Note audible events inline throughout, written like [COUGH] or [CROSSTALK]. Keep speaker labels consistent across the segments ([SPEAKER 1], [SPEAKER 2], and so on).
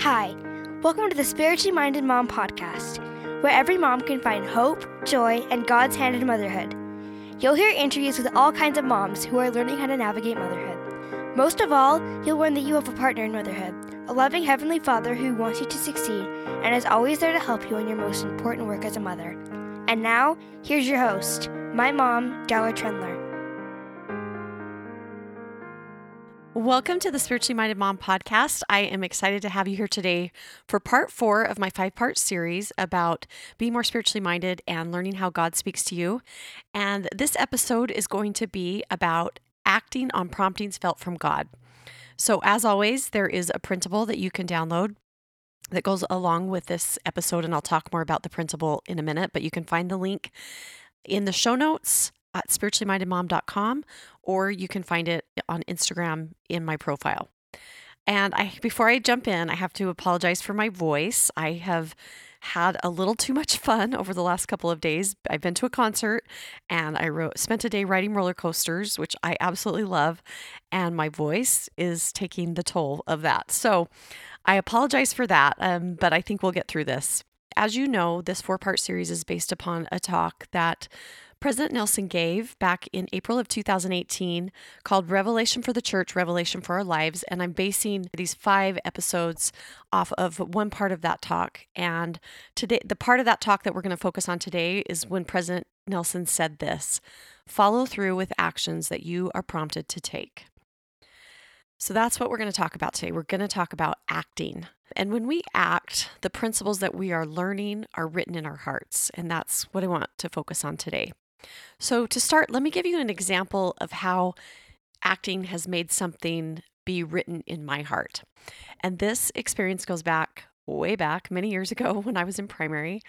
[SPEAKER 1] Hi, welcome to the Spiritually Minded Mom podcast, where every mom can find hope, joy, and God's hand in motherhood. You'll hear interviews with all kinds of moms who are learning how to navigate motherhood. Most of all, you'll learn that you have a partner in motherhood, a loving Heavenly Father who wants you to succeed and is always there to help you in your most important work as a mother. And now, here's your host, my mom, Darla Trendler.
[SPEAKER 2] Welcome to the Spiritually Minded Mom podcast. I am excited to have you here today for part four of my five part series about being more spiritually minded and learning how God speaks to you. And this episode is going to be about acting on promptings felt from God. So, as always, there is a printable that you can download that goes along with this episode, and I'll talk more about the printable in a minute, but you can find the link in the show notes at spirituallymindedmom.com or you can find it on Instagram in my profile. And I before I jump in, I have to apologize for my voice. I have had a little too much fun over the last couple of days. I've been to a concert and I wrote, spent a day riding roller coasters, which I absolutely love, and my voice is taking the toll of that. So I apologize for that, um, but I think we'll get through this. As you know, this four part series is based upon a talk that President Nelson gave back in April of 2018 called Revelation for the Church, Revelation for Our Lives. And I'm basing these five episodes off of one part of that talk. And today, the part of that talk that we're going to focus on today is when President Nelson said this follow through with actions that you are prompted to take. So that's what we're going to talk about today. We're going to talk about acting. And when we act, the principles that we are learning are written in our hearts. And that's what I want to focus on today. So, to start, let me give you an example of how acting has made something be written in my heart. And this experience goes back way back many years ago [LAUGHS] when I was in primary.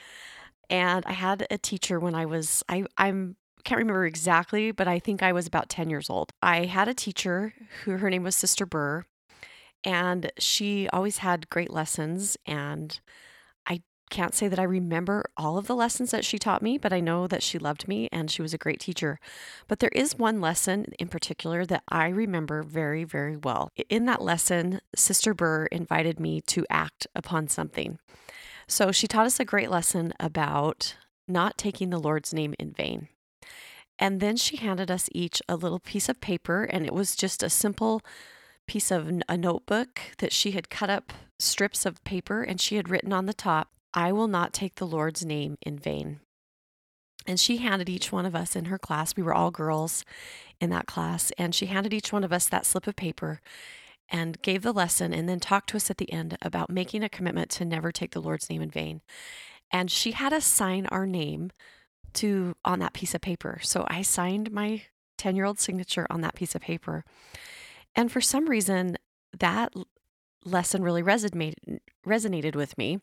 [SPEAKER 2] And I had a teacher when I was, I, I'm can't remember exactly, but I think I was about 10 years old. I had a teacher who her name was Sister Burr, and she always had great lessons. And can't say that I remember all of the lessons that she taught me, but I know that she loved me and she was a great teacher. But there is one lesson in particular that I remember very, very well. In that lesson, Sister Burr invited me to act upon something. So she taught us a great lesson about not taking the Lord's name in vain. And then she handed us each a little piece of paper, and it was just a simple piece of a notebook that she had cut up strips of paper and she had written on the top, I will not take the Lord's name in vain. And she handed each one of us in her class, we were all girls in that class, and she handed each one of us that slip of paper and gave the lesson and then talked to us at the end about making a commitment to never take the Lord's name in vain. And she had us sign our name to on that piece of paper. So I signed my 10-year-old signature on that piece of paper. And for some reason that lesson really resonated resonated with me.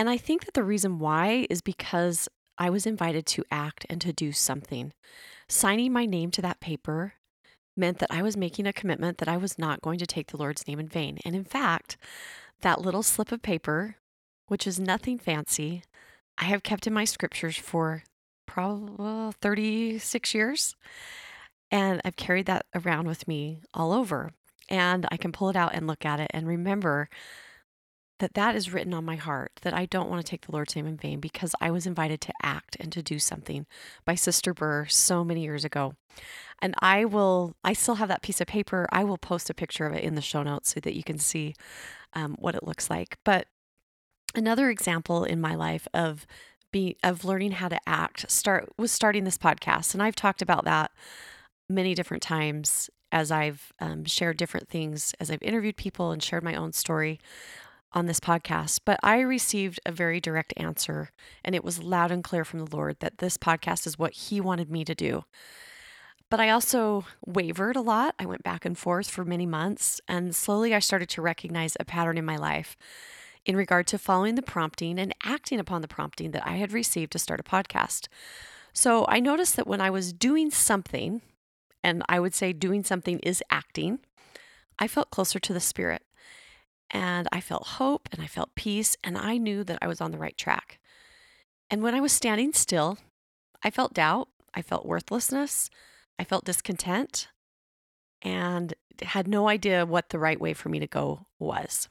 [SPEAKER 2] And I think that the reason why is because I was invited to act and to do something. Signing my name to that paper meant that I was making a commitment that I was not going to take the Lord's name in vain. And in fact, that little slip of paper, which is nothing fancy, I have kept in my scriptures for probably 36 years. And I've carried that around with me all over. And I can pull it out and look at it and remember that that is written on my heart that I don't want to take the Lord's name in vain because I was invited to act and to do something by Sister Burr so many years ago. And I will, I still have that piece of paper. I will post a picture of it in the show notes so that you can see um, what it looks like. But another example in my life of be of learning how to act start was starting this podcast, and I've talked about that many different times as I've um, shared different things, as I've interviewed people and shared my own story on this podcast, but I received a very direct answer, and it was loud and clear from the Lord that this podcast is what He wanted me to do. But I also wavered a lot. I went back and forth for many months, and slowly I started to recognize a pattern in my life in regard to following the prompting and acting upon the prompting that I had received to start a podcast. So I noticed that when I was doing something, and I would say doing something is acting, I felt closer to the Spirit and I felt hope and I felt peace, and I knew that I was on the right track. And when I was standing still, I felt doubt, I felt worthlessness, I felt discontent, and had no idea what the right way for me to go was.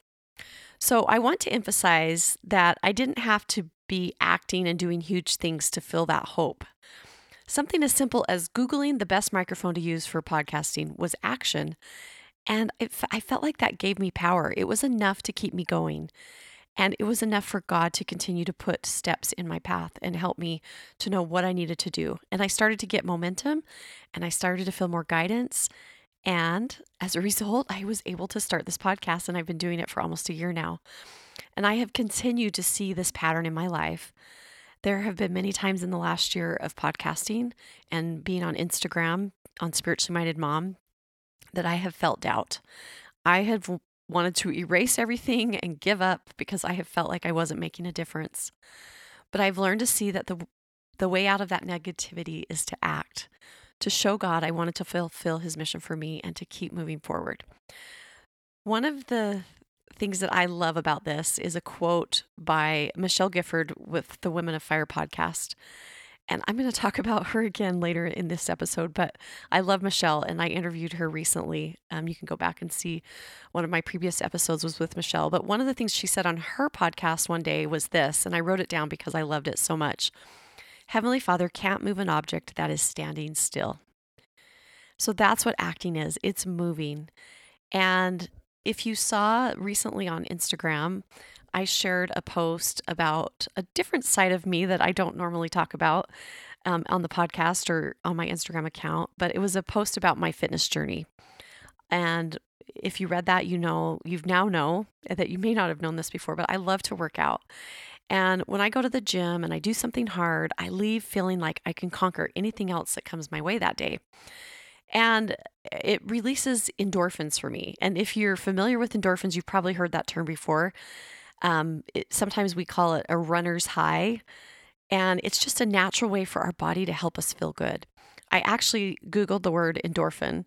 [SPEAKER 2] So I want to emphasize that I didn't have to be acting and doing huge things to fill that hope. Something as simple as Googling the best microphone to use for podcasting was action. And it, I felt like that gave me power. It was enough to keep me going. And it was enough for God to continue to put steps in my path and help me to know what I needed to do. And I started to get momentum and I started to feel more guidance. And as a [LAUGHS] result, I was able to start this podcast and I've been doing it for almost a year now. And I have continued to see this pattern in my life. There have been many times in the last year of podcasting and being on Instagram on Spiritually Minded Mom that I have felt doubt. I have wanted to erase everything and give up because I have felt like I wasn't making a difference. But I've learned to see that the the way out of that negativity is to act, to show God I wanted to fulfill his mission for me and to keep moving forward. One of the things that I love about this is a quote by Michelle Gifford with the Women of Fire podcast. And I'm going to talk [LAUGHS] about her again later in this episode, but I love Michelle and I interviewed her recently. Um, you can go back and see one of my previous episodes was with Michelle. But one of the things she said on her podcast one day was this, and I wrote it down because I loved it so much Heavenly Father can't move an object that is standing still. So that's what acting is it's moving. And if you saw recently on Instagram, I shared a post about a different side of me that I don't normally talk about um, on the podcast or on my Instagram account, but it was a post about my fitness journey. And if you read that, you know, you've now know that you may not have known this before, but I love to work out. And when I go to the gym and I do something hard, I leave feeling like I can conquer anything else that comes my way that day. And it releases endorphins for me. And if you're familiar with endorphins, you've probably heard that term before. Um, it, sometimes we call it a runner's high, and it's just a natural way for our body to help us feel good. I actually Googled the word endorphin,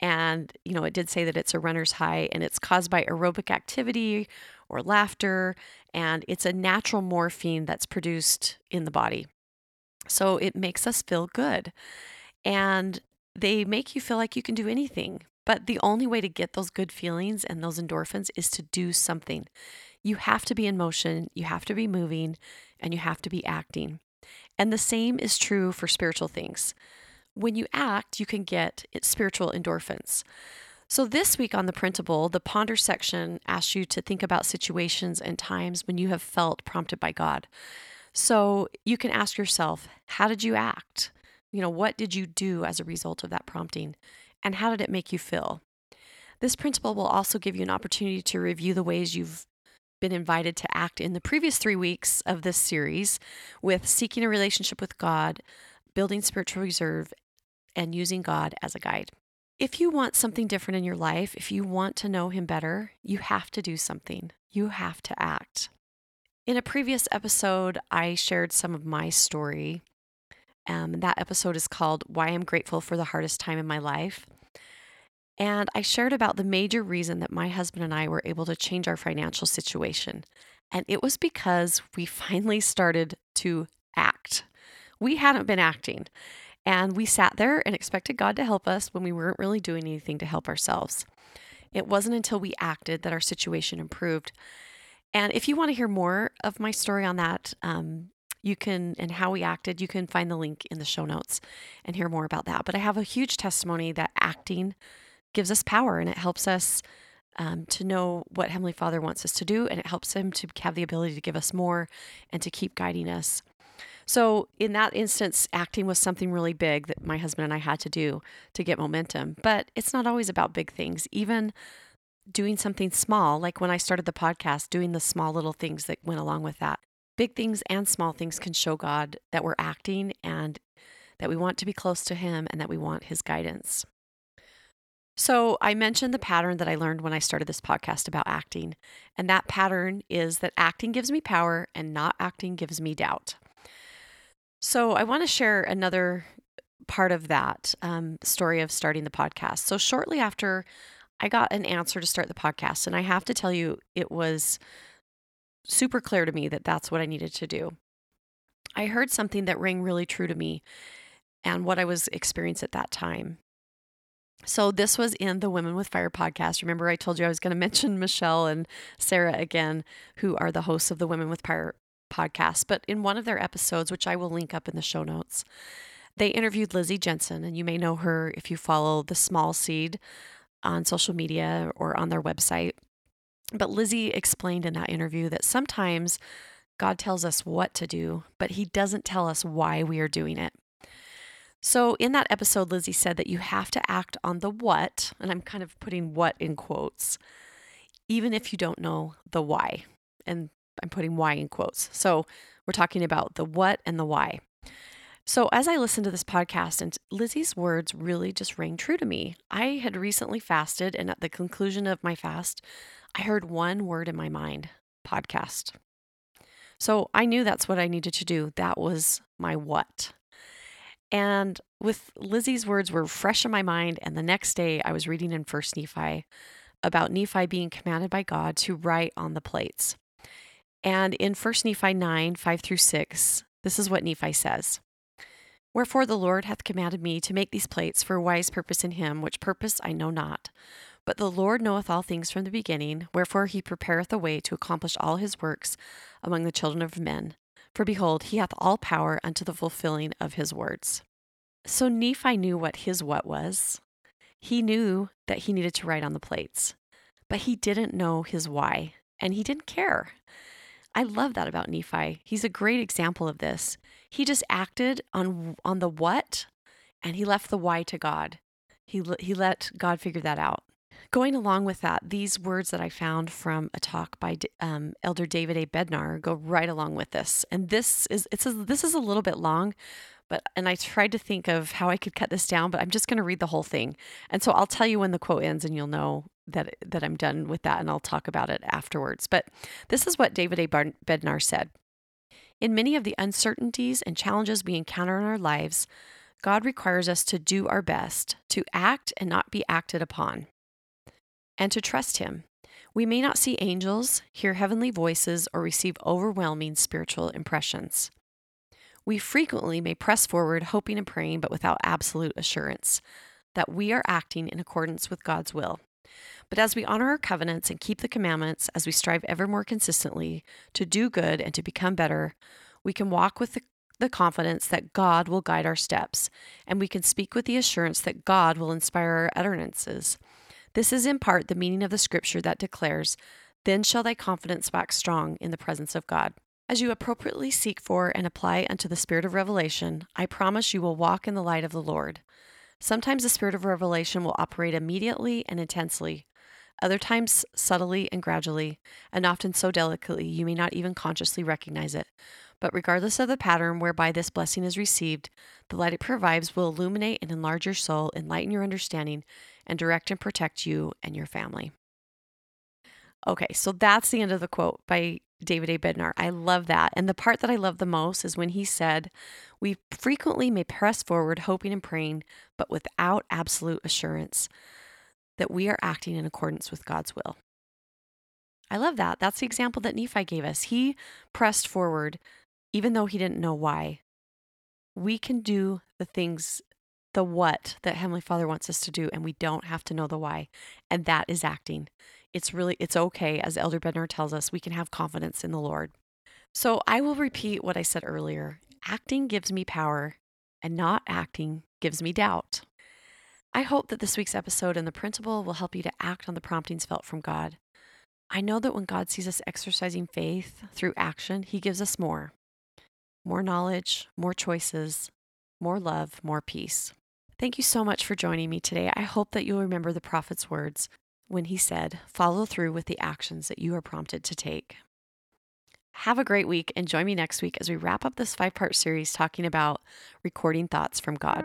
[SPEAKER 2] and you know, it did say that it's a runner's high and it's caused by aerobic activity or laughter, and it's a natural morphine that's produced in the body. So it makes us feel good. And they make you feel like you can do anything. But the only way to get those good feelings and those endorphins is to do something. You have to be in motion, you have to be moving, and you have to be acting. And the same is true for spiritual things. When you act, you can get spiritual endorphins. So, this week on the printable, the ponder section asks you to think about situations and times when you have felt prompted by God. So, you can ask yourself, how did you act? You know, what did you do as a result of that prompting? And how did it make you feel? This principle will also give you an opportunity to review the ways you've been invited to act in the previous three weeks of this series with seeking a relationship with God, building spiritual reserve, and using God as a guide. If you want something different in your life, if you want to know Him better, you have to do something. You have to act. In a previous episode, I shared some of my story. Um, that episode is called Why I'm Grateful for the Hardest Time in My Life. And I shared about the major reason that my husband and I were able to change our financial situation. And it was because we [LAUGHS] finally started to act. We hadn't been acting. And we sat there and expected God to help us when we weren't really doing anything to help ourselves. It wasn't until we acted that our situation improved. And if you want to hear more of my story on that, um, you can, and how we acted, you can find the link in the show notes and hear more about that. But I have a huge testimony that acting gives us power and it helps us um, to know what Heavenly Father wants us to do, and it helps Him to have the ability to give us more and to keep guiding us. So, in that instance, acting was something really big that my husband and I had to do to get momentum. But it's not always about big things. Even doing something small, like when I started the podcast, doing the small little things that went along with that. Big things and small things can show God that we're acting and that we want to be close to Him and that we want His guidance. So, I mentioned the pattern that I learned when I started this podcast about acting. And that pattern is that acting gives me power and not acting gives me doubt. So, I want to share another part of that um, story of starting the podcast. So, shortly after I got an answer to start the podcast, and I have to tell you, it was super clear to me that that's what I needed to do. I heard something that rang really true to me and what I was experiencing at that time. So, this was in the Women with Fire podcast. Remember, I told you I was going [LAUGHS] to mention Michelle and Sarah again, who are the hosts of the Women with Fire podcast. But in one of their episodes, which I will link up in the show notes, they interviewed Lizzie Jensen. And you may know her if you follow the Small Seed on social media or on their website. But Lizzie explained in that interview that sometimes God tells us what to do, but He doesn't tell us why we are doing it. So, in that episode, Lizzie said that you have to act on the what, and I'm kind of putting what in quotes, even if you don't know the why. And I'm putting why in quotes. So, we're talking about the what and the why. So, as I listened to this podcast, and Lizzie's words really just rang true to me. I had recently fasted, and at the conclusion of my fast, I heard one word in my mind podcast. So, I knew that's what I needed to do. That was my what. And with Lizzie's words were fresh in my mind. And the next day I was reading in First Nephi about Nephi being commanded by God to write on the plates. And in First Nephi 9, 5 through 6, this is what Nephi says. Wherefore the Lord hath commanded me to make these plates for a wise purpose in him, which purpose I know not. But the Lord knoweth all things from the beginning, wherefore he prepareth a way to accomplish all his works among the children of men. For behold, he hath all power unto the fulfilling of his words. So Nephi knew what his what was. He knew that he needed to write on the plates, but he didn't know his why, and he didn't care. I love that about Nephi. He's a great example of this. He just acted on on the what, and he left the why to God. He he let God figure that out. Going along with that, these words that I found from a talk by um, Elder David A. Bednar go right along with this. And this is it's a, this is a little bit long, but and I tried to think of how I could cut this down, but I'm just going to read the whole thing. And so I'll tell you when the quote ends, and you'll know that that I'm done with that, and I'll talk about it afterwards. But this is what David A. Bednar said. In many of the uncertainties and challenges we encounter in our lives, God requires us to do our best, to act and not be acted upon and to trust Him. We may not see angels, hear heavenly voices, or receive overwhelming spiritual impressions. We frequently may press forward, hoping and praying, but without absolute assurance that we are acting in accordance with God's will. But as we honor our covenants and keep the commandments, as we strive ever more consistently to do good and to become better, we can walk with the, the confidence that God will guide our steps, and we can speak with the assurance that God will inspire our utterances. This is in part the meaning of the scripture that declares, Then shall thy confidence wax strong in the presence of God. As you appropriately seek for and apply unto the spirit of revelation, I promise you will walk in the light of the Lord. Sometimes the spirit of revelation will operate immediately and intensely, other times subtly and gradually, and often so delicately you may not even consciously recognize it. But regardless of the pattern whereby this blessing is received, the light it provides will illuminate and enlarge your soul, enlighten your understanding, and direct and protect you and your family. Okay, so that's the end of the quote by David A. Bednar. I love that. And the part that I love the most is when he said, We frequently may press forward, hoping and praying, but without absolute assurance that we are acting in accordance with God's will. I love that. That's the example that Nephi gave us. He pressed forward, even though he didn't know why. We can do the things the what that Heavenly Father wants us to do, and we don't have to know the why. And that is acting. It's really, it's okay. As Elder Bednar tells us, we can have confidence in the Lord. So I will repeat what I said earlier acting gives me power, and not acting gives me doubt. I hope that this week's episode and the principle will help you to act on the promptings felt from God. I know that when God sees us exercising faith through action, He gives us more more knowledge, more choices, more love, more peace. Thank you so much for joining me today. I hope that you'll remember the prophet's words when he said, Follow through with the actions that you are prompted to take. Have a great week and join me next week as we wrap up this five part series talking about recording thoughts from God.